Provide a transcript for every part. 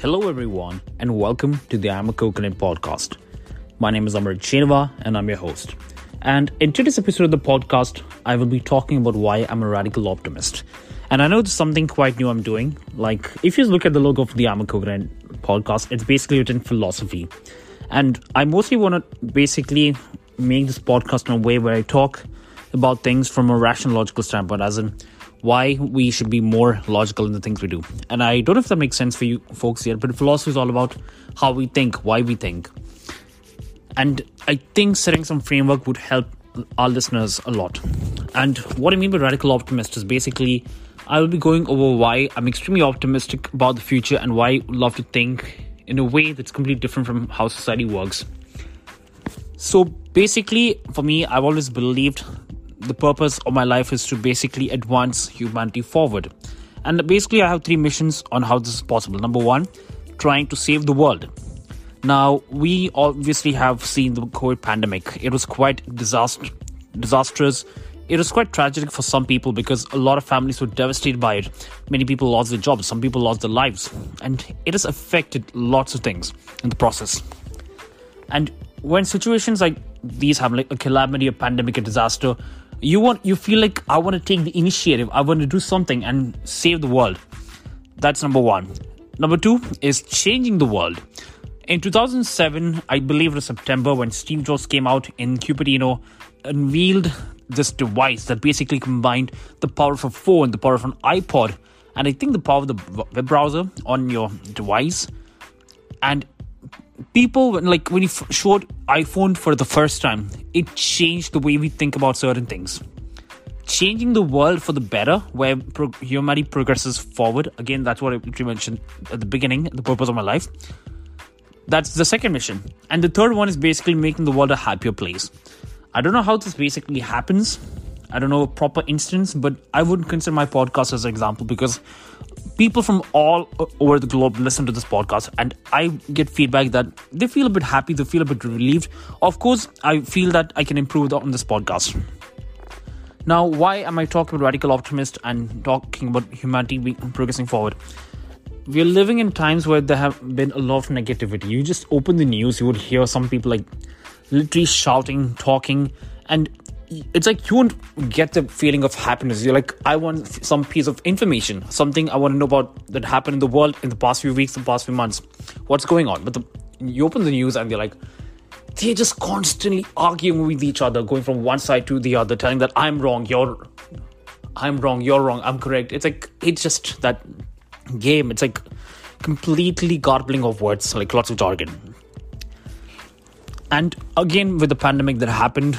Hello, everyone, and welcome to the I'm a Coconut podcast. My name is Amrit Shinava, and I'm your host. And in today's episode of the podcast, I will be talking about why I'm a radical optimist. And I know this is something quite new I'm doing. Like, if you look at the logo of the I'm a Coconut podcast, it's basically written philosophy. And I mostly want to basically make this podcast in a way where I talk about things from a rational, logical standpoint, as in why we should be more logical in the things we do. And I don't know if that makes sense for you folks yet, but philosophy is all about how we think, why we think. And I think setting some framework would help our listeners a lot. And what I mean by radical optimist is basically I will be going over why I'm extremely optimistic about the future and why I love to think in a way that's completely different from how society works. So basically, for me, I've always believed the purpose of my life is to basically advance humanity forward. And basically, I have three missions on how this is possible. Number one, trying to save the world. Now, we obviously have seen the COVID pandemic. It was quite disaster, disastrous. It was quite tragic for some people because a lot of families were devastated by it. Many people lost their jobs, some people lost their lives, and it has affected lots of things in the process. And when situations like these happen, like a calamity, a pandemic, a disaster, you want you feel like I want to take the initiative, I want to do something and save the world. That's number one. Number two is changing the world. In 2007, I believe it was September, when Steve Jobs came out in Cupertino, unveiled this device that basically combined the power of a phone, the power of an iPod, and I think the power of the web browser on your device. And people, like when he showed iPhone for the first time, it changed the way we think about certain things. Changing the world for the better, where pro- humanity progresses forward. Again, that's what I mentioned at the beginning, the purpose of my life. That's the second mission. And the third one is basically making the world a happier place. I don't know how this basically happens. I don't know a proper instance, but I wouldn't consider my podcast as an example because people from all over the globe listen to this podcast and I get feedback that they feel a bit happy, they feel a bit relieved. Of course, I feel that I can improve on this podcast. Now, why am I talking about radical optimist and talking about humanity progressing forward? We're living in times where there have been a lot of negativity. You just open the news, you would hear some people like literally shouting, talking, and it's like you won't get the feeling of happiness. You're like, I want some piece of information, something I want to know about that happened in the world in the past few weeks, the past few months. What's going on? But the, you open the news and they're like, they're just constantly arguing with each other, going from one side to the other, telling that I'm wrong, you're, I'm wrong, you're wrong, I'm correct. It's like it's just that game. It's like completely garbling of words, like lots of jargon. And again, with the pandemic that happened,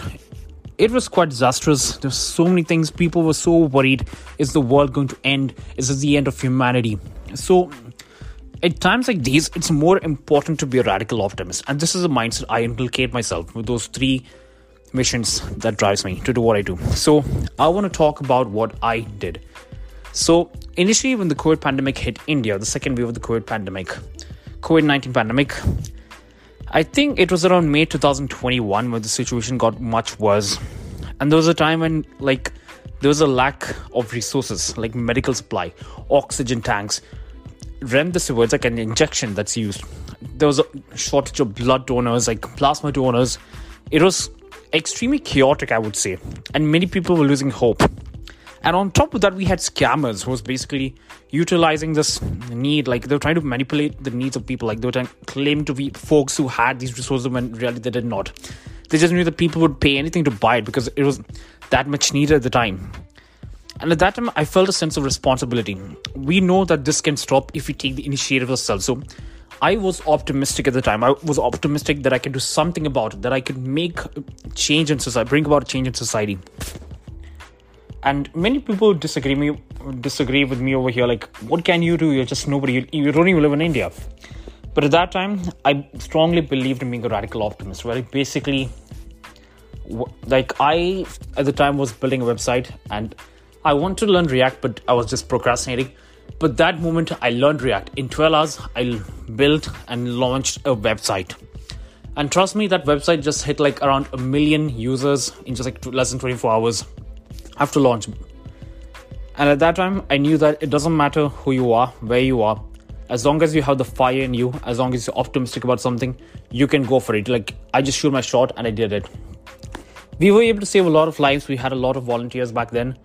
it was quite disastrous. There's so many things. People were so worried. Is the world going to end? Is this the end of humanity? So, at times like these, it's more important to be a radical optimist. And this is a mindset I inculcate myself with those three missions that drives me to do what I do. So, I want to talk about what I did. So, initially, when the COVID pandemic hit India, the second wave of the COVID pandemic, COVID 19 pandemic, I think it was around May 2021 when the situation got much worse. And there was a time when, like, there was a lack of resources like medical supply, oxygen tanks, remdesivir, like an injection that's used. There was a shortage of blood donors, like plasma donors. It was extremely chaotic, I would say. And many people were losing hope. And on top of that, we had scammers who was basically utilizing this need, like they were trying to manipulate the needs of people, like they were trying to claim to be folks who had these resources when really they did not. They just knew that people would pay anything to buy it because it was that much needed at the time. And at that time, I felt a sense of responsibility. We know that this can stop if we take the initiative ourselves. So I was optimistic at the time. I was optimistic that I could do something about it, that I could make change in society, bring about a change in society and many people disagree me disagree with me over here like what can you do? You're just nobody. You, you don't even live in india. But at that time i strongly believed in being a radical optimist where right basically like i at the time was building a website and i wanted to learn react but i was just procrastinating. But that moment i learned react. In 12 hours i built and launched a website. And trust me that website just hit like around a million users in just like less than 24 hours after launch. And at that time, I knew that it doesn't matter who you are, where you are, as long as you have the fire in you, as long as you're optimistic about something, you can go for it. Like I just shoot my shot and I did it. We were able to save a lot of lives. We had a lot of volunteers back then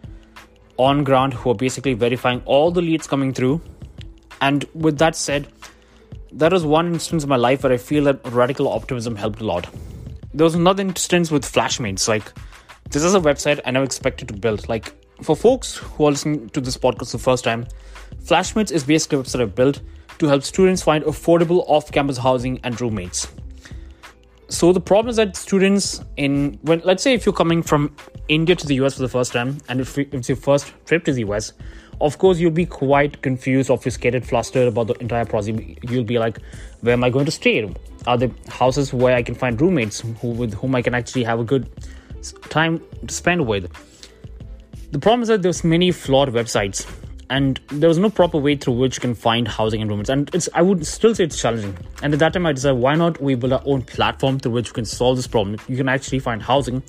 on ground who are basically verifying all the leads coming through. And with that said, there was one instance in my life where I feel that radical optimism helped a lot. There was another instance with Flashmates. Like, this is a website I never expected to build. Like, for folks who are listening to this podcast the first time, Flashmates is basically a website I built to help students find affordable off campus housing and roommates. So the problem is that students in when let's say if you're coming from India to the US for the first time and if it's your first trip to the US, of course you'll be quite confused, obfuscated, flustered about the entire process. You'll be like, where am I going to stay? Are there houses where I can find roommates who with whom I can actually have a good time to spend with? The problem is that there's many flawed websites and there was no proper way through which you can find housing and roommates. And it's I would still say it's challenging. And at that time, I decided why not we build our own platform through which we can solve this problem. You can actually find housing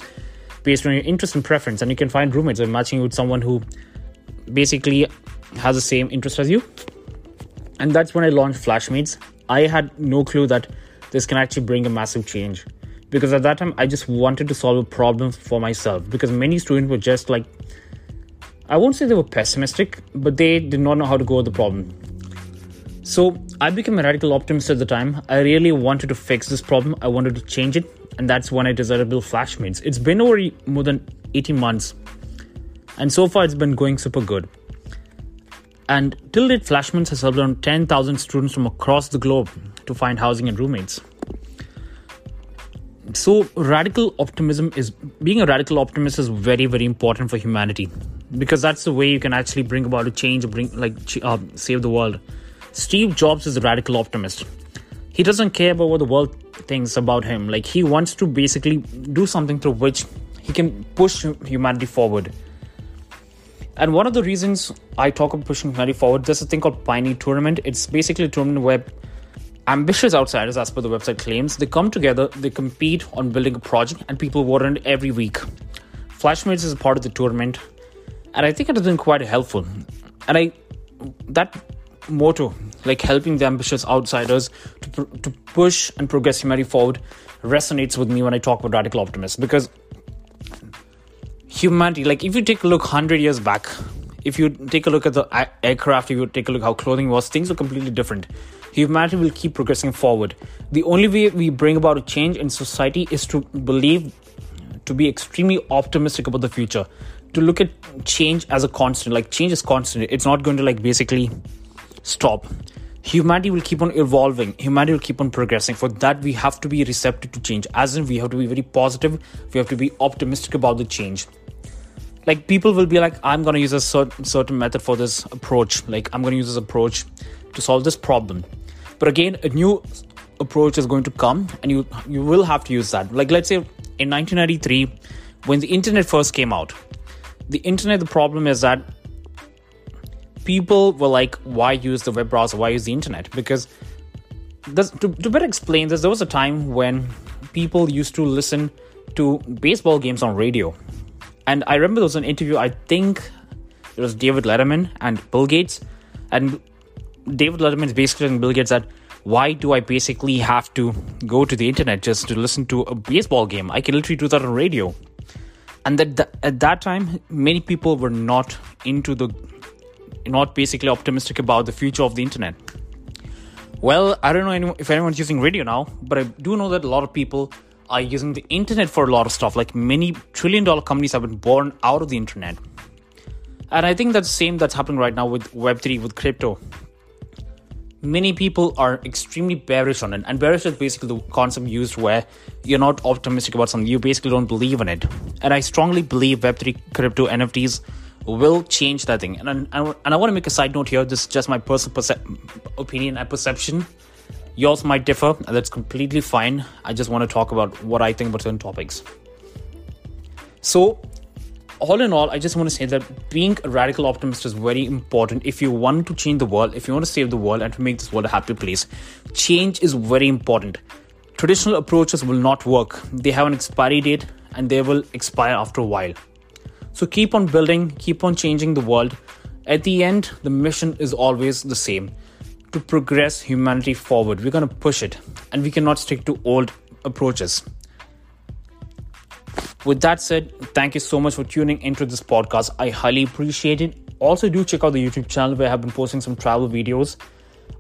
based on your interest and preference, and you can find roommates by matching you with someone who basically has the same interest as you. And that's when I launched Flashmates. I had no clue that this can actually bring a massive change because at that time I just wanted to solve a problem for myself because many students were just like I won't say they were pessimistic, but they did not know how to go with the problem. So I became a radical optimist at the time. I really wanted to fix this problem. I wanted to change it, and that's when I decided to build Flashmates. It's been over more than 18 months, and so far it's been going super good. And till date, Flashmates has helped around 10,000 students from across the globe to find housing and roommates. So radical optimism is being a radical optimist is very very important for humanity because that's the way you can actually bring about a change, bring like uh, save the world. Steve Jobs is a radical optimist. He doesn't care about what the world thinks about him. Like he wants to basically do something through which he can push humanity forward. And one of the reasons I talk about pushing humanity forward, there's a thing called Pioneer Tournament. It's basically a tournament where ambitious outsiders, as per the website claims, they come together, they compete on building a project, and people it every week. Flashmates is a part of the tournament and I think it has been quite helpful. And I that motto, like helping the ambitious outsiders to to push and progress humanity forward, resonates with me when I talk about radical optimists because humanity, like if you take a look hundred years back, if you take a look at the aircraft, if you take a look how clothing was, things were completely different. Humanity will keep progressing forward. The only way we bring about a change in society is to believe, to be extremely optimistic about the future. To look at change as a constant like change is constant. It's not going to like basically stop. Humanity will keep on evolving. Humanity will keep on progressing. For that we have to be receptive to change. As in we have to be very positive. We have to be optimistic about the change. Like people will be like i'm going to use a certain, certain method for this approach. Like i'm going to use this approach to solve this problem but again a new approach is going to come and you you will have to use that. Like let's say in 1993 when the internet first came out the internet the problem is that people were like why use the web browser? Why use the internet? Because to, to better explain this there was a time when people used to listen to baseball games on radio. And i remember there was an interview i think it was david letterman and bill gates and david letterman is basically telling bill gates that why do i basically have to go to the internet just to listen to a baseball game? I can literally do that on radio. And that at that time many people were not into the not basically optimistic about the future of the internet. Well i don't know if anyone's using radio now but i do know that a lot of people are using the internet for a lot of stuff. Like many trillion dollar companies have been born out of the internet. And i think that's the same that's happening right now with web3 with crypto many people are extremely bearish on it. And bearish is basically the concept used where you're not optimistic about something, you basically don't believe in it. And I strongly believe Web3 crypto NFTs will change that thing. And, and, and I want to make a side note here this is just my personal perce- opinion and perception. Yours might differ, and that's completely fine. I just want to talk about what I think about certain topics. So, all in all, I just want to say that being a radical optimist is very important if you want to change the world, if you want to save the world and to make this world a happy place. Change is very important. Traditional approaches will not work, they have an expiry date and they will expire after a while. So keep on building, keep on changing the world. At the end, the mission is always the same to progress humanity forward. We're going to push it, and we cannot stick to old approaches. With that said, thank you so much for tuning into this podcast. I highly appreciate it. Also, do check out the YouTube channel where I have been posting some travel videos.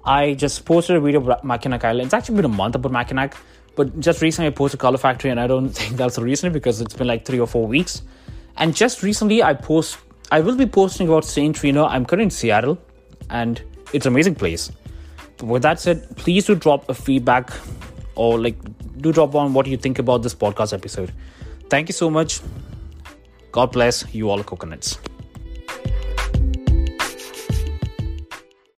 I just posted a video about Mackinac Island. It's actually been a month about Mackinac, but just recently I posted Color Factory, and I don't think that's the reason because it's been like three or four weeks. And just recently, I post, I will be posting about Saint Reno. I'm currently in Seattle, and it's an amazing place. With that said, please do drop a feedback or like do drop on what you think about this podcast episode. Thank you so much. God bless you all, coconuts.